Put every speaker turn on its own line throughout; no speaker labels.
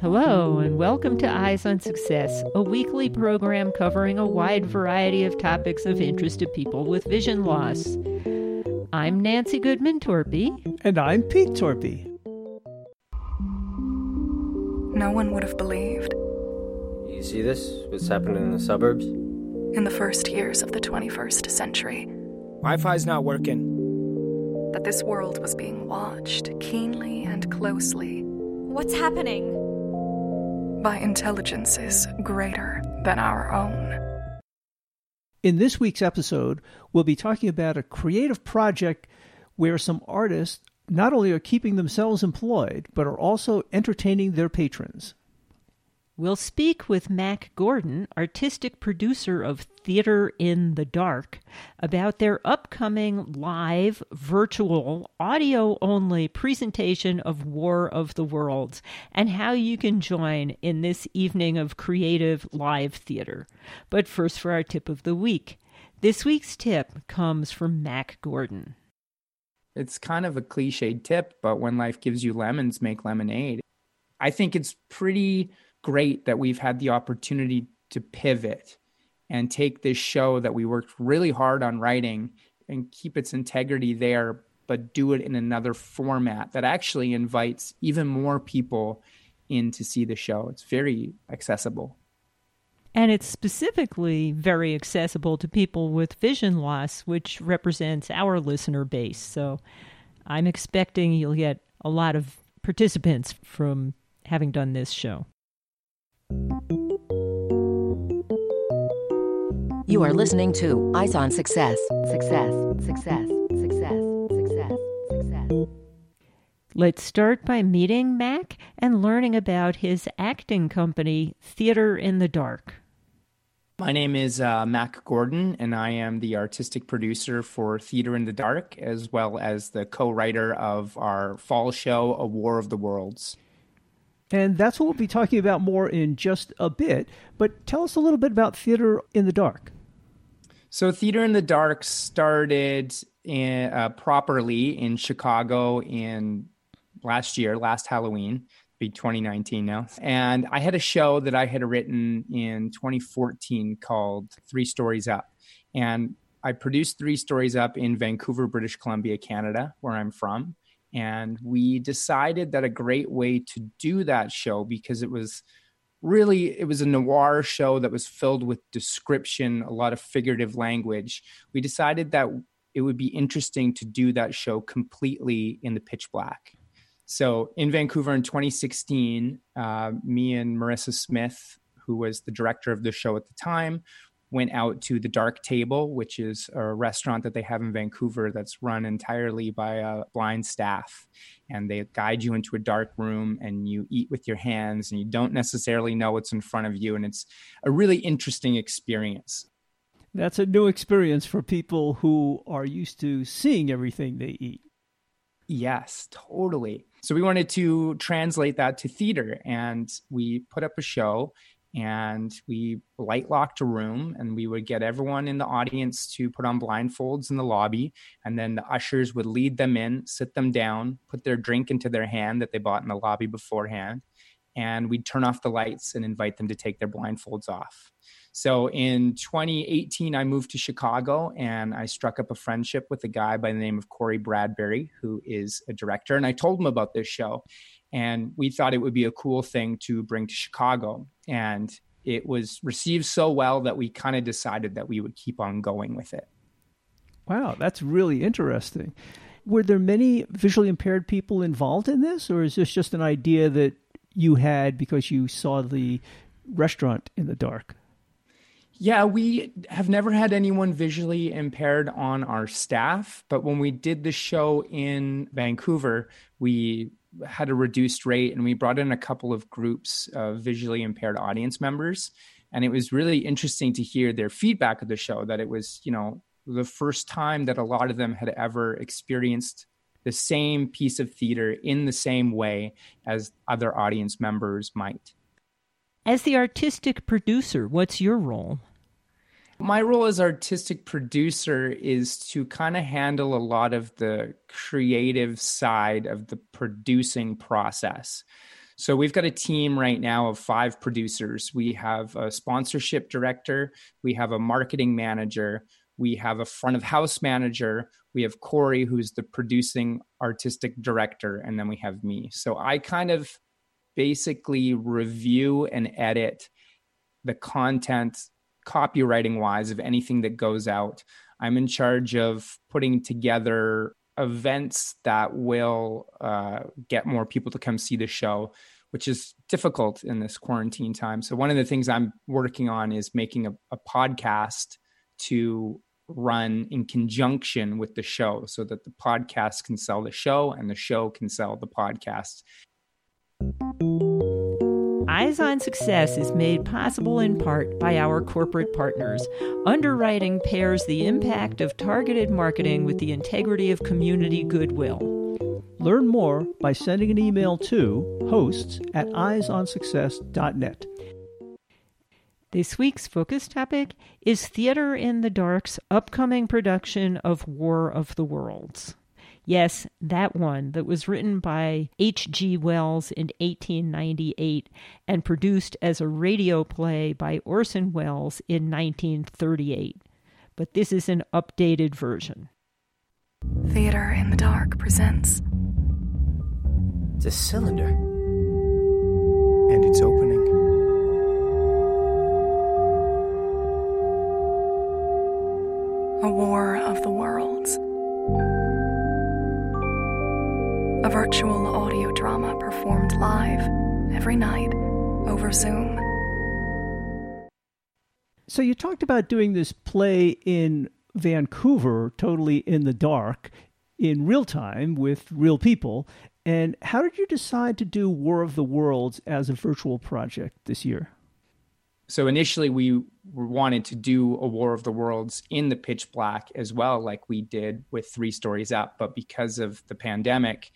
Hello, and welcome to Eyes on Success, a weekly program covering a wide variety of topics of interest to people with vision loss. I'm Nancy Goodman Torpy.
And I'm Pete Torpy.
No one would have believed.
You see this? What's happening in the suburbs?
In the first years of the 21st century.
Wi Fi's not working.
That this world was being watched keenly and closely.
What's happening?
By intelligences greater than our own.
In this week's episode, we'll be talking about a creative project where some artists not only are keeping themselves employed, but are also entertaining their patrons.
We'll speak with Mac Gordon, artistic producer of Theater in the Dark, about their upcoming live, virtual, audio only presentation of War of the Worlds and how you can join in this evening of creative live theater. But first, for our tip of the week. This week's tip comes from Mac Gordon.
It's kind of a cliched tip, but when life gives you lemons, make lemonade. I think it's pretty great that we've had the opportunity to pivot and take this show that we worked really hard on writing and keep its integrity there, but do it in another format that actually invites even more people in to see the show. It's very accessible.
And it's specifically very accessible to people with vision loss, which represents our listener base. So I'm expecting you'll get a lot of participants from having done this show.
You are listening to Eyes on Success. Success, success, success, success, success.
Let's start by meeting Mac and learning about his acting company, Theater in the Dark.
My name is uh, Mac Gordon, and I am the artistic producer for Theater in the Dark, as well as the co writer of our fall show, A War of the Worlds.
And that's what we'll be talking about more in just a bit. But tell us a little bit about Theater in the Dark.
So, Theater in the Dark started in, uh, properly in Chicago in last year, last Halloween, be 2019 now. And I had a show that I had written in 2014 called Three Stories Up. And I produced Three Stories Up in Vancouver, British Columbia, Canada, where I'm from and we decided that a great way to do that show because it was really it was a noir show that was filled with description a lot of figurative language. We decided that it would be interesting to do that show completely in the pitch black. So in vancouver in 2016 uh, me and marissa smith who was the director of the show at the time went out to the Dark Table, which is a restaurant that they have in Vancouver that's run entirely by a blind staff. And they guide you into a dark room and you eat with your hands and you don't necessarily know what's in front of you. And it's a really interesting experience.
That's a new experience for people who are used to seeing everything they eat.
Yes, totally. So we wanted to translate that to theater and we put up a show and we light locked a room and we would get everyone in the audience to put on blindfolds in the lobby and then the ushers would lead them in sit them down put their drink into their hand that they bought in the lobby beforehand and we'd turn off the lights and invite them to take their blindfolds off. So in 2018 i moved to chicago and i struck up a friendship with a guy by the name of corey bradbury who is a director and i told him about this show and we thought it would be a cool thing to bring to Chicago. And it was received so well that we kind of decided that we would keep on going with it.
Wow, that's really interesting. Were there many visually impaired people involved in this, or is this just an idea that you had because you saw the restaurant in the dark?
Yeah, we have never had anyone visually impaired on our staff, but when we did the show in Vancouver, we had a reduced rate and we brought in a couple of groups of visually impaired audience members. And it was really interesting to hear their feedback of the show that it was you know the first time that a lot of them had ever experienced the same piece of theater in the same way as other audience members might.
As the artistic producer what's your role
my role as artistic producer is to kind of handle a lot of the creative side of the producing process. So we've got a team right now of five producers. We have a sponsorship director, we have a marketing manager, we have a front of house manager, we have Corey, who's the producing artistic director, and then we have me. So I kind of basically review and edit the content copywriting wise of anything that goes out. I'm in charge of putting together events that will uh, get more people to come see the show, which is difficult in this quarantine time. So, one of the things I'm working on is making a, a podcast to run in conjunction with the show so that the podcast can sell the show and the show can sell the podcast.
Eyes on Success is made possible in part by our corporate partners. Underwriting pairs the impact of targeted marketing with the integrity of community goodwill.
Learn more by sending an email to hosts at eyesonsuccess.net.
This week's focus topic is Theater in the Dark's upcoming production of War of the Worlds. Yes, that one that was written by H.G. Wells in 1898 and produced as a radio play by Orson Welles in 1938. But this is an updated version.
Theater in the Dark presents.
It's a cylinder.
And it's opening.
A War of the Worlds. A virtual audio drama performed live every night over Zoom.
So you talked about doing this play in Vancouver, totally in the dark, in real time with real people. And how did you decide to do War of the Worlds as a virtual project this year?
So initially, we wanted to do a War of the Worlds in the pitch black as well, like we did with Three Stories Up. But because of the pandemic,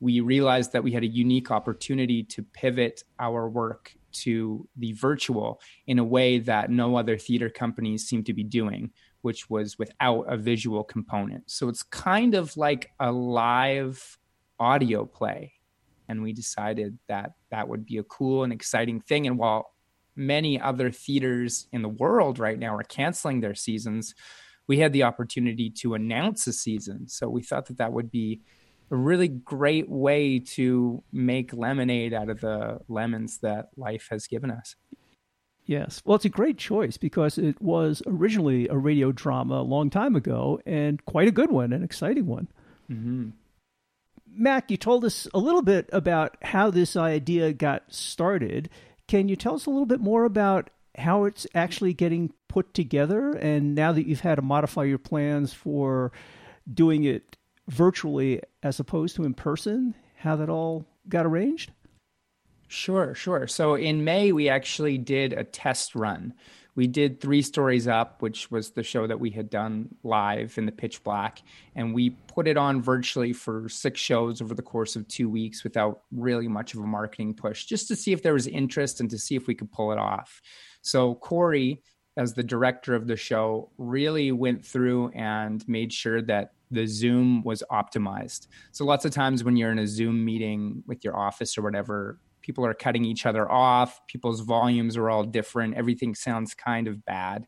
we realized that we had a unique opportunity to pivot our work to the virtual in a way that no other theater companies seem to be doing, which was without a visual component. So it's kind of like a live audio play. And we decided that that would be a cool and exciting thing. And while many other theaters in the world right now are canceling their seasons, we had the opportunity to announce a season. So we thought that that would be a really great way to make lemonade out of the lemons that life has given us.
Yes. Well, it's a great choice because it was originally a radio drama a long time ago and quite a good one, an exciting one.
Mm-hmm.
Mac, you told us a little bit about how this idea got started. Can you tell us a little bit more about how it's actually getting put together? And now that you've had to modify your plans for doing it virtually as opposed to in person, how that all got arranged?
Sure, sure. So in May, we actually did a test run. We did Three Stories Up, which was the show that we had done live in the pitch black. And we put it on virtually for six shows over the course of two weeks without really much of a marketing push, just to see if there was interest and to see if we could pull it off. So Corey, as the director of the show, really went through and made sure that the Zoom was optimized. So lots of times when you're in a Zoom meeting with your office or whatever, people are cutting each other off, people's volumes are all different, everything sounds kind of bad.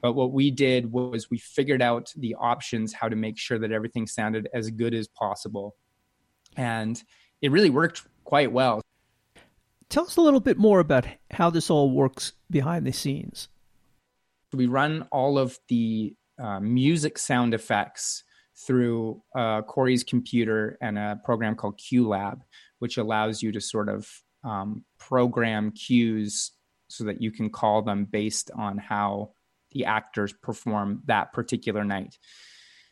But what we did was we figured out the options how to make sure that everything sounded as good as possible. And it really worked quite well.
Tell us a little bit more about how this all works behind the scenes.
We run all of the uh, music sound effects through uh, Corey's computer and a program called QLab, which allows you to sort of um, program cues so that you can call them based on how the actors perform that particular night.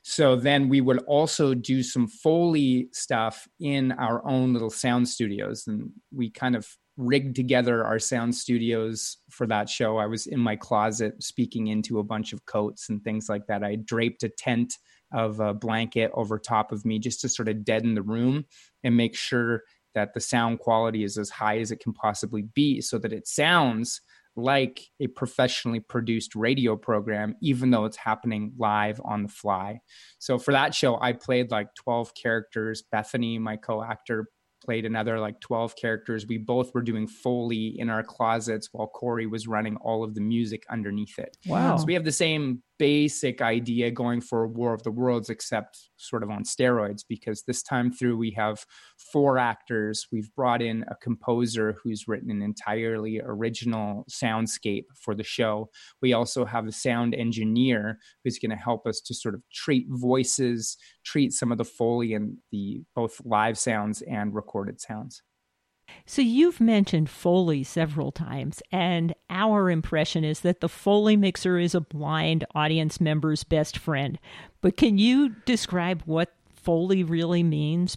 So then we would also do some Foley stuff in our own little sound studios. And we kind of rigged together our sound studios for that show. I was in my closet speaking into a bunch of coats and things like that. I draped a tent of a blanket over top of me just to sort of deaden the room and make sure that the sound quality is as high as it can possibly be so that it sounds like a professionally produced radio program, even though it's happening live on the fly. So for that show, I played like 12 characters. Bethany, my co actor, played another like 12 characters. We both were doing Foley in our closets while Corey was running all of the music underneath it.
Wow.
So we have the same basic idea going for War of the Worlds, except sort of on steroids, because this time through we have four actors. We've brought in a composer who's written an entirely original soundscape for the show. We also have a sound engineer who's going to help us to sort of treat voices, treat some of the Foley and the both live sounds and recorded sounds.
So you've mentioned Foley several times, and our impression is that the Foley mixer is a blind audience member's best friend. But can you describe what Foley really means?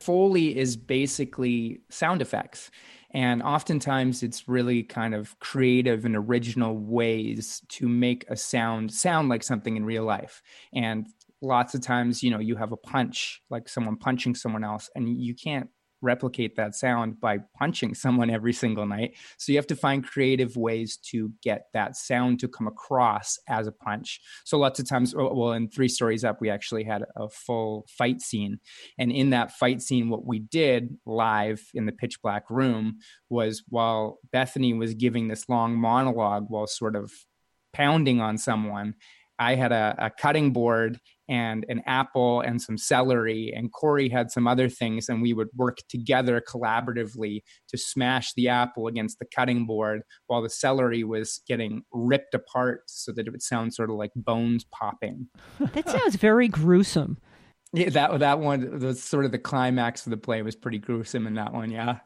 Foley is basically sound effects. And oftentimes it's really kind of creative and original ways to make a sound sound like something in real life. And lots of times, you know, you have a punch, like someone punching someone else, and you can't replicate that sound by punching someone every single night. So you have to find creative ways to get that sound to come across as a punch. So lots of times, well, in Three Stories Up, we actually had a full fight scene. And in that fight scene, what we did live in the pitch black room was while Bethany was giving this long monologue while sort of pounding on someone, I had a, a, cutting board and an apple and some celery, and Corey had some other things, and we would work together collaboratively to smash the apple against the cutting board while the celery was getting ripped apart so that it would sound sort of like bones popping.
That sounds very gruesome.
Yeah, that that one was sort of the climax of the play was pretty gruesome in that one, yeah.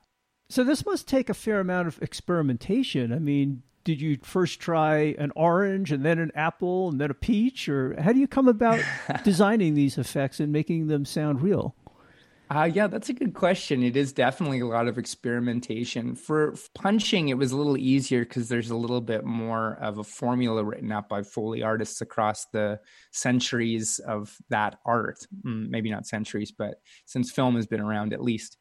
So this must take a fair amount of experimentation. I mean, did you first try an orange and then an apple and then a peach or how do you come about designing these effects and making them sound real
uh, yeah, that's a good question. It is definitely a lot of experimentation. For punching, it was a little easier because there's a little bit more of a formula written out by Foley artists across the centuries of that art. Mm, maybe not centuries, but since film has been around at least.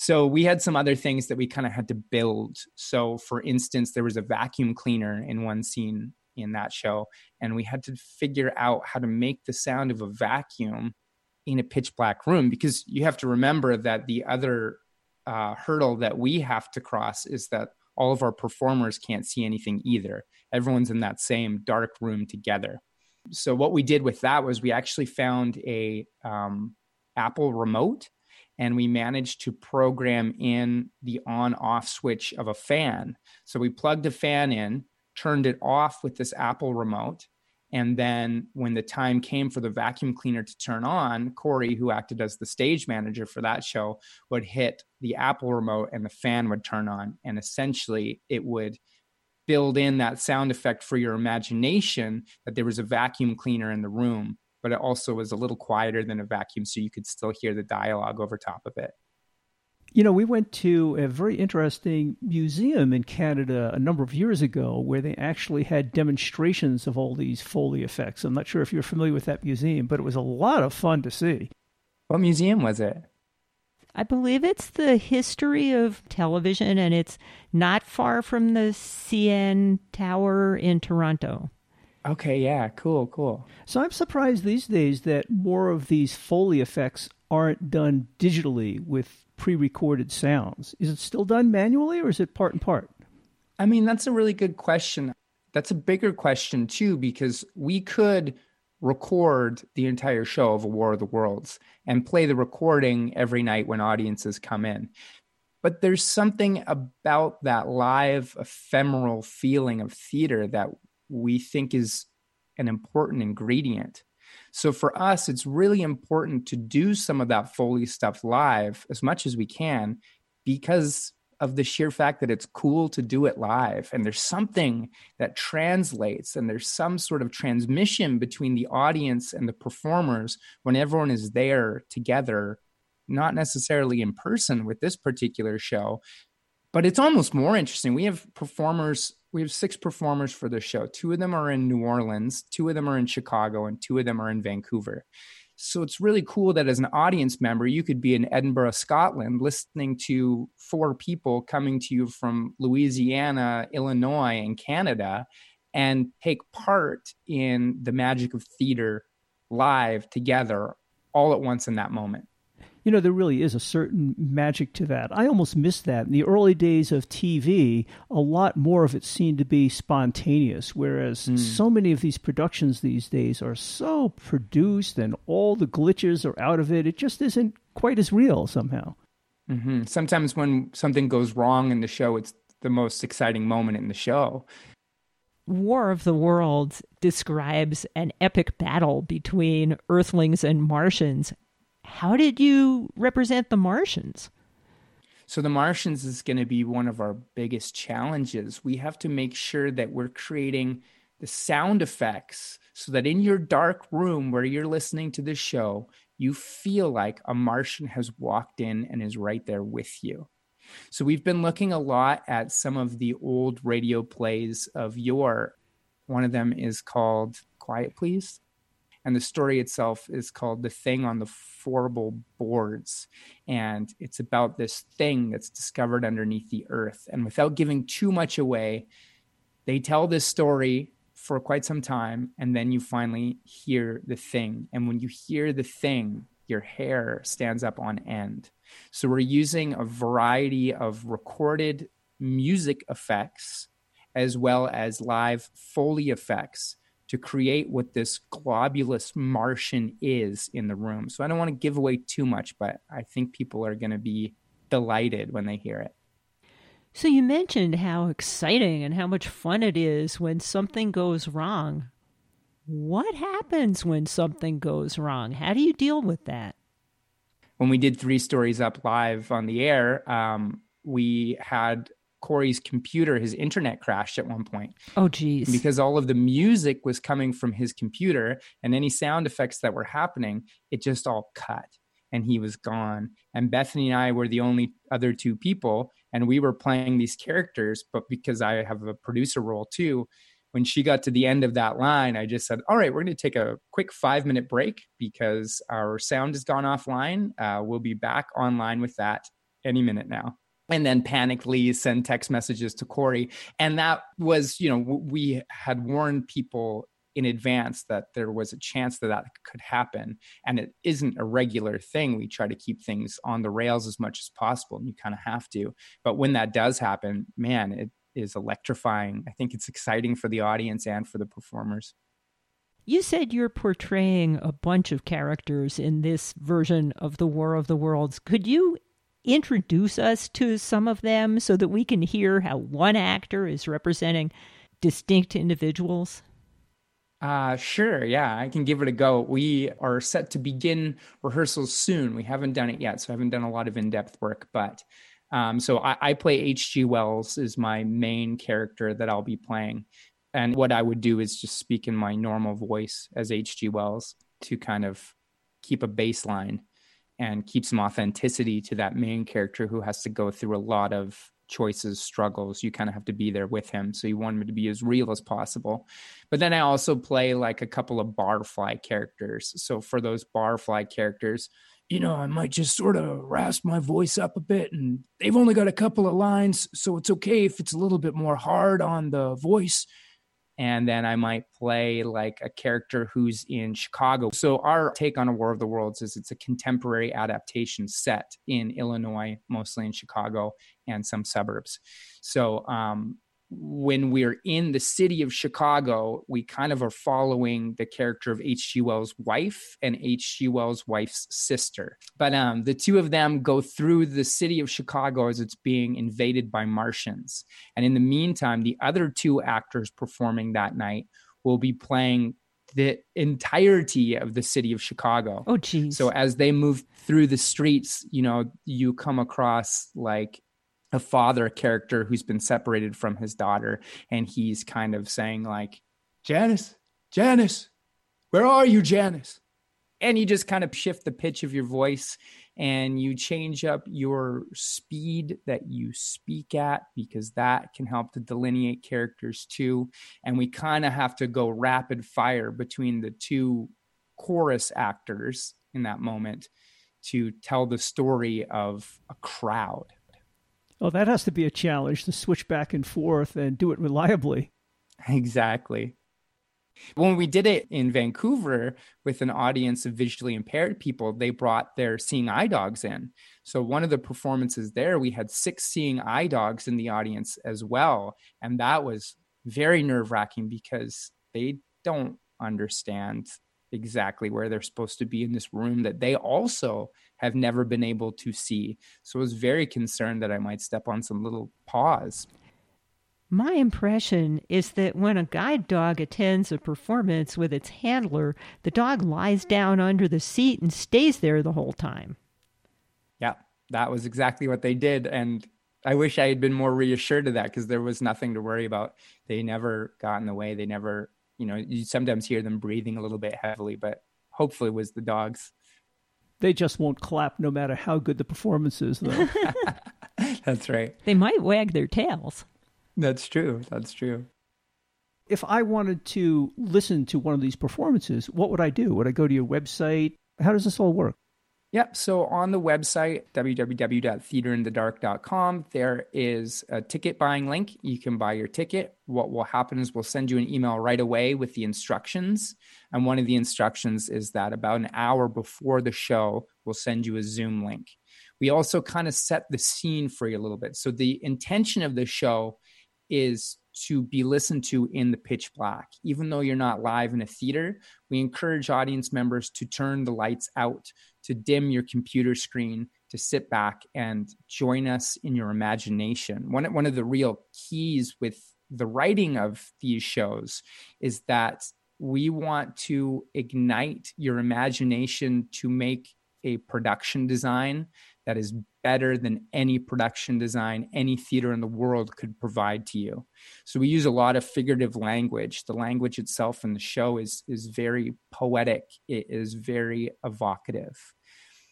So we had some other things that we kind of had to build. So for instance, there was a vacuum cleaner in one scene in that show, and we had to figure out how to make the sound of a vacuum in a pitch black room because you have to remember that the other uh, hurdle that we have to cross is that all of our performers can't see anything either. Everyone's in that same dark room together. So what we did with that was we actually found a um, Apple remote and we managed to program in the on off switch of a fan. So we plugged a fan in, turned it off with this Apple remote. And then when the time came for the vacuum cleaner to turn on, Corey, who acted as the stage manager for that show, would hit the Apple remote and the fan would turn on. And essentially, it would build in that sound effect for your imagination that there was a vacuum cleaner in the room but it also was a little quieter than a vacuum, so you could still hear the dialogue over top of it.
You know, we went to a very interesting museum in Canada a number of years ago where they actually had demonstrations of all these Foley effects. I'm not sure if you're familiar with that museum, but it was a lot of fun to see.
What museum was it?
I believe it's the history of television, and it's not far from the CN Tower in Toronto.
Okay, yeah, cool, cool.
So I'm surprised these days that more of these Foley effects aren't done digitally with pre recorded sounds. Is it still done manually or is it part and part?
I mean, that's a really good question. That's a bigger question, too, because we could record the entire show of A War of the Worlds and play the recording every night when audiences come in. But there's something about that live, ephemeral feeling of theater that we think is an important ingredient. So for us, it's really important to do some of that Foley stuff live as much as we can because of the sheer fact that it's cool to do it live. And there's something that translates and there's some sort of transmission between the audience and the performers when everyone is there together not necessarily in person with this particular show. But it's almost more interesting. We have performers we have six performers for the show. Two of them are in New Orleans, two of them are in Chicago, and two of them are in Vancouver. So it's really cool that as an audience member, you could be in Edinburgh, Scotland, listening to four people coming to you from Louisiana, Illinois, and Canada, and take part in the magic of theater live together all at once in that moment.
You You know, there really is a certain magic to that. I almost miss that. In the early days of TV, a lot more of it seemed to be spontaneous, whereas
Hmm.
so many of these productions these days are so produced and all the glitches are out of it. It just isn't quite as real somehow.
hmm Sometimes when something goes wrong in the show, it's the most exciting moment in the show.
War of the Worlds describes an epic battle between Earthlings and Martians. How did you represent the Martians?
So the Martians is going to be one of our biggest challenges. We have to make sure that we're creating the sound effects so that in your dark room where you're listening to this show, you feel like a Martian has walked in and is right there with you. So we've been looking a lot at some of the old radio plays of yore. One of them is called Quiet Please. And the story itself is called The Thing on the Fourble Boards. And it's about this thing that's discovered underneath the earth. And without giving too much away, they tell this story for quite some time. And then you finally hear the thing. And when you hear the thing, your hair stands up on end. So we're using a variety of recorded music effects as well as live Foley effects to create what this globulous Martian is in the room. So I don't want to give away too much, but I think people are going to be delighted when they hear it.
So you mentioned how exciting and how much fun it is when something goes wrong. What happens when something goes wrong? How do you deal with that?
When we did Three Stories Up live on the air, um, we had Corey's computer, his internet crashed at one point.
Oh, geez.
because all of the music was coming from his computer and any sound effects that were happening, it just all cut and he was gone. And Bethany and I were the only other two people, and we were playing these characters. But because I have a producer role too, when she got to the end of that line, I just said, All right, we're going to take a quick five minute break because our sound has gone offline. Uh, we'll be back online with that any minute now and then panically send text messages to Corey. And that was, you know, we had warned people in advance that there was a chance that that could happen. And it isn't a regular thing. We try to keep things on the rails as much as possible, and you kind of have to. But when that does happen, man, it is electrifying. I think it's exciting for the audience and for the performers.
You said you're portraying a bunch of characters in this version of the War of the Worlds. Could you introduce us to some of them so that we can hear how one actor is representing distinct individuals?
Uh, sure. Yeah, I can give it a go. We are set to begin rehearsals soon. We haven't done it yet, so I haven't done a lot of in depth work. But um, so I, I play H.G. Wells, is my main character that I'll be playing. And what I would do is just speak in my normal voice as H.G. Wells to kind of keep a baseline and keep some authenticity to that main character who has to go through a lot of choices, struggles. You kind of have to be there with him. So you want him to be as real as possible. But then I also play like a couple of barfly characters. So for those barfly characters, you know, I might just sort of rasp my voice up a bit and they've only got a couple of lines. So it's okay if it's a little bit more hard on the voice and then I might play like a character who's in Chicago. So our take on a War of the Worlds is it's a contemporary adaptation set in Illinois, mostly in Chicago and some suburbs. So um, when we're in the city of Chicago, we kind of are following the character of H.G. Wells' wife and H.G. Wells' wife's sister. But um, the two of them go through the city of Chicago as it's being invaded by Martians. And in the meantime, the other two actors performing that night will be playing the entirety of the city of Chicago.
Oh, geez.
So as they move through the streets, you know, you come across like a father character who's been separated from his daughter and he's kind of saying like janice janice where are you janice? And you just kind of shift the pitch of your voice and you change up your speed that you speak at because that can help to delineate characters too. And we kind of have to go rapid fire between the two chorus actors in that moment to tell the story of a crowd
Oh, that has to be a challenge to switch back and forth and do it reliably.
Exactly. When we did it in Vancouver with an audience of visually impaired people, they brought their seeing eye dogs in. So, one of the performances there, we had six seeing eye dogs in the audience as well. And that was very nerve wracking because they don't understand exactly where they're supposed to be in this room that they also have never been able to see. So I was very concerned that I might step on some little paws.
My impression is that when a guide dog attends a performance with its handler, the dog lies down under the seat and stays there the whole time.
Yeah, that was exactly what they did. And I wish I had been more reassured of that because there was nothing to worry about. They never got in the way. They never, you know, you sometimes hear them breathing a little bit heavily, but hopefully it was the dogs.
They just won't clap no matter how good the performance is, though.
That's right.
They might wag their tails.
That's true. That's true.
if I wanted to listen to one of these performances, what would I do? Would I go to your website? How does this all work?
Yep. So on the website, www.theaterinthedark.com, there is a ticket buying link. You can buy your ticket. What will happen is we'll send you an email right away with the instructions. And one of the instructions is that about an hour before the show, we'll send you a Zoom link. We also kind of set the scene for you a little bit. So the intention of the show is to be listened to in the pitch black. Even though you're not live in a theater, we encourage audience members to turn the lights out, to dim your computer screen, to sit back and join us in your imagination. One, one of the real keys with the writing of these shows is that we want to ignite your imagination to make a production design that is better than any production design any theater in the world could provide to you. So we use a lot of figurative language. The language itself in the show is is very poetic. It is very evocative.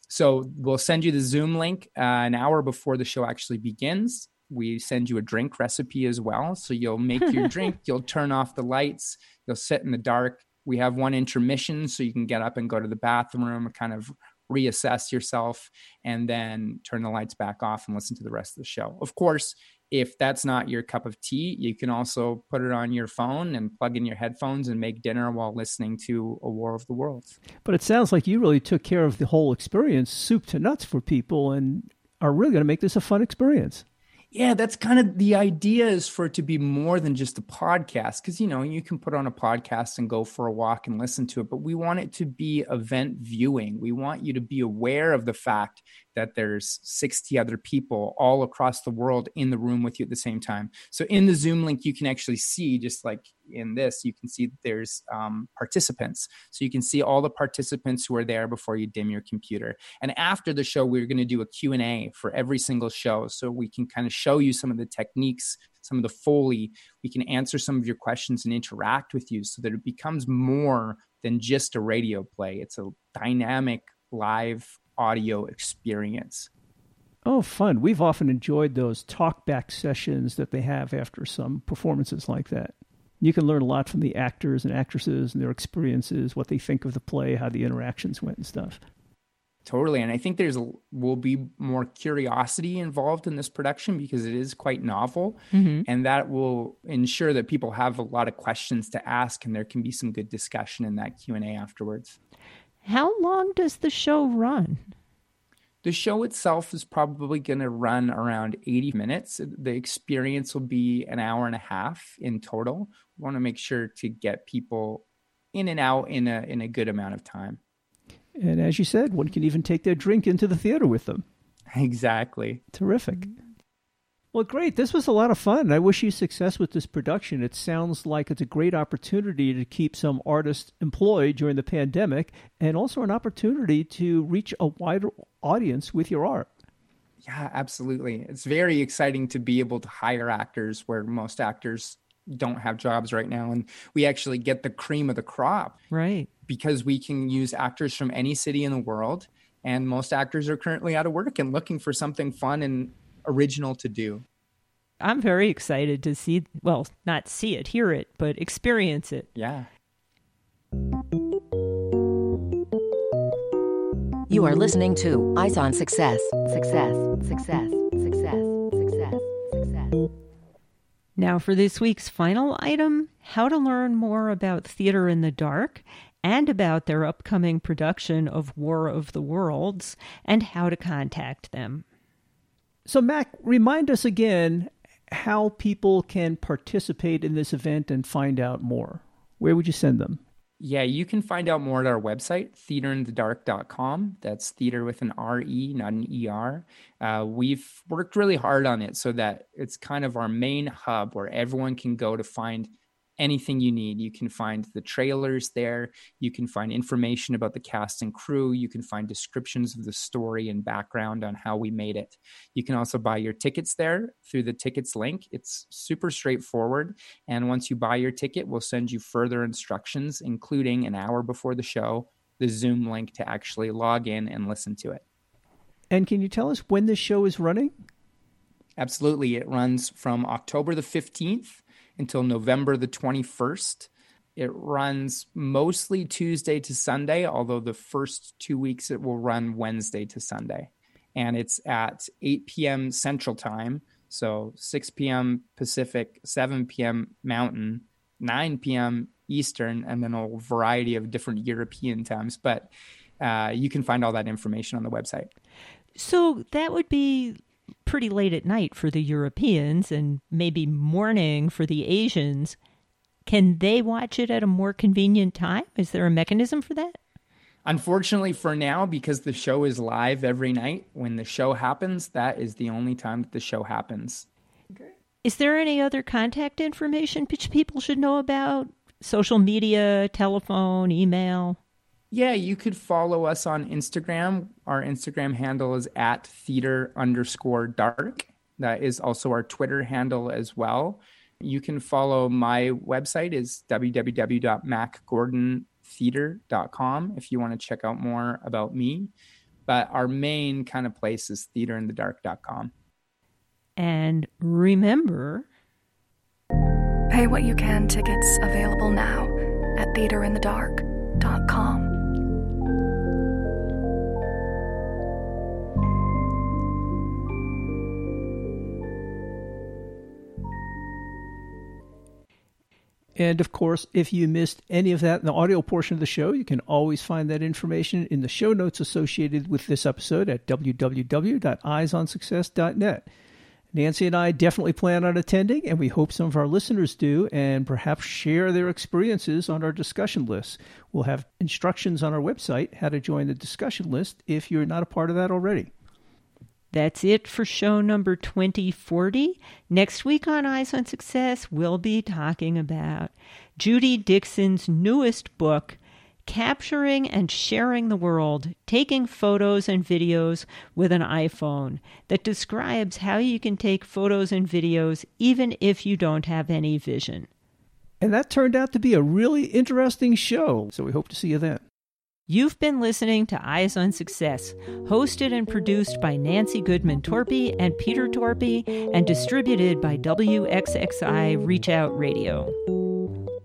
So we'll send you the Zoom link uh, an hour before the show actually begins. We send you a drink recipe as well. So you'll make your drink, you'll turn off the lights, you'll sit in the dark. We have one intermission so you can get up and go to the bathroom, kind of reassess yourself, and then turn the lights back off and listen to the rest of the show. Of course, if that's not your cup of tea, you can also put it on your phone and plug in your headphones and make dinner while listening to A War of the Worlds.
But it sounds like you really took care of the whole experience, soup to nuts for people, and are really going to make this a fun experience.
Yeah, that's kind of the idea is for it to be more than just a podcast because you know you can put on a podcast and go for a walk and listen to it, but we want it to be event viewing. We want you to be aware of the fact that there's 60 other people all across the world in the room with you at the same time. So in the Zoom link, you can actually see, just like in this, you can see there's um, participants. So you can see all the participants who are there before you dim your computer. And after the show, we're going to do a Q&A for every single show. So we can kind of show you some of the techniques, some of the Foley. We can answer some of your questions and interact with you so that it becomes more than just a radio play. It's a dynamic live audio experience.
Oh, fun. We've often enjoyed those talkback sessions that they have after some performances like that. You can learn a lot from the actors and actresses and their experiences, what they think of the play, how the interactions went and stuff.
Totally. And I think there's a, will be more curiosity involved in this production because it is quite novel.
Mm-hmm.
And that will ensure that people have a lot of questions to ask and there can be some good discussion in that Q&A afterwards.
How long does the show run?
The show itself is probably going to run around 80 minutes. The experience will be an hour and a half in total. We want to make sure to get people in and out in a in a good amount of time.
And as you said, one can even take their drink into the theater with them.
Exactly.
Terrific. Well, great. This was a lot of fun. I wish you success with this production. It sounds like it's a great opportunity to keep some artists employed during the pandemic and also an opportunity to reach a wider audience with your art.
Yeah, absolutely. It's very exciting to be able to hire actors where most actors don't have jobs right now. And we actually get the cream of the crop
Right.
because we can use actors from any city in the world. And most actors are currently out of work and looking for something fun and original to do.
I'm very excited to see, well, not see it, hear it, but experience it.
Yeah.
You are listening to Eyes on Success. Success. Success. Success. Success. Success.
Now, for this week's final item how to learn more about Theater in the Dark and about their upcoming production of War of the Worlds and how to contact them.
So, Mac, remind us again how people can participate in this event and find out more. Where would you send them?
Yeah, you can find out more at our website, theaterinthedark.com. That's theater with an R-E, not an E-R. Uh, we've worked really hard on it so that it's kind of our main hub where everyone can go to find anything you need. You can find the trailers there. You can find information about the cast and crew. You can find descriptions of the story and background on how we made it. You can also buy your tickets there through the tickets link. It's super straightforward. And once you buy your ticket, we'll send you further instructions, including an hour before the show, the Zoom link to actually log in and listen to it.
And can you tell us when this show is running?
Absolutely. It runs from October the 15th until November the 21st. It runs mostly Tuesday to Sunday, although the first two weeks it will run Wednesday to Sunday. And it's at 8 p.m. Central Time. So 6 p.m. Pacific, 7 p.m. Mountain, 9 p.m. Eastern, and then a variety of different European times. But uh, you can find all that information on the website.
So that would be pretty late at night for the Europeans and maybe morning for the Asians. Can they watch it at a more convenient time? Is there a mechanism for that?
Unfortunately, for now, because the show is live every night, when the show happens, that is the only time that the show happens.
Is there any other contact information which people should know about? Social media, telephone, email?
Yeah, you could follow us on Instagram. Our Instagram handle is at theater underscore dark. That is also our Twitter handle as well. You can follow my website is www.macgordontheater.com if you want to check out more about me. But our main kind of place is theaterinthedark.com.
And remember,
Pay what you can tickets available now at theaterinthedark.com.
And of course, if you missed any of that in the audio portion of the show, you can always find that information in the show notes associated with this episode at www.eyesonsuccess.net. Nancy and I definitely plan on attending, and we hope some of our listeners do, and perhaps share their experiences on our discussion list. We'll have instructions on our website how to join the discussion list if you're not a part of that already.
That's it for show number 2040. Next week on Eyes on Success, we'll be talking about Judy Dixon's newest book, Capturing and Sharing the World Taking Photos and Videos with an iPhone, that describes how you can take photos and videos even if you don't have any vision.
And that turned out to be a really interesting show, so we hope to see you then.
You've been listening to Eyes on Success, hosted and produced by Nancy Goodman Torpy and Peter Torpy, and distributed by WXXI Reach Out Radio.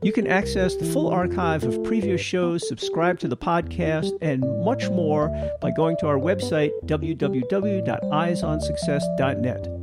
You can access the full archive of previous shows, subscribe to the podcast, and much more by going to our website, www.eyesonsuccess.net.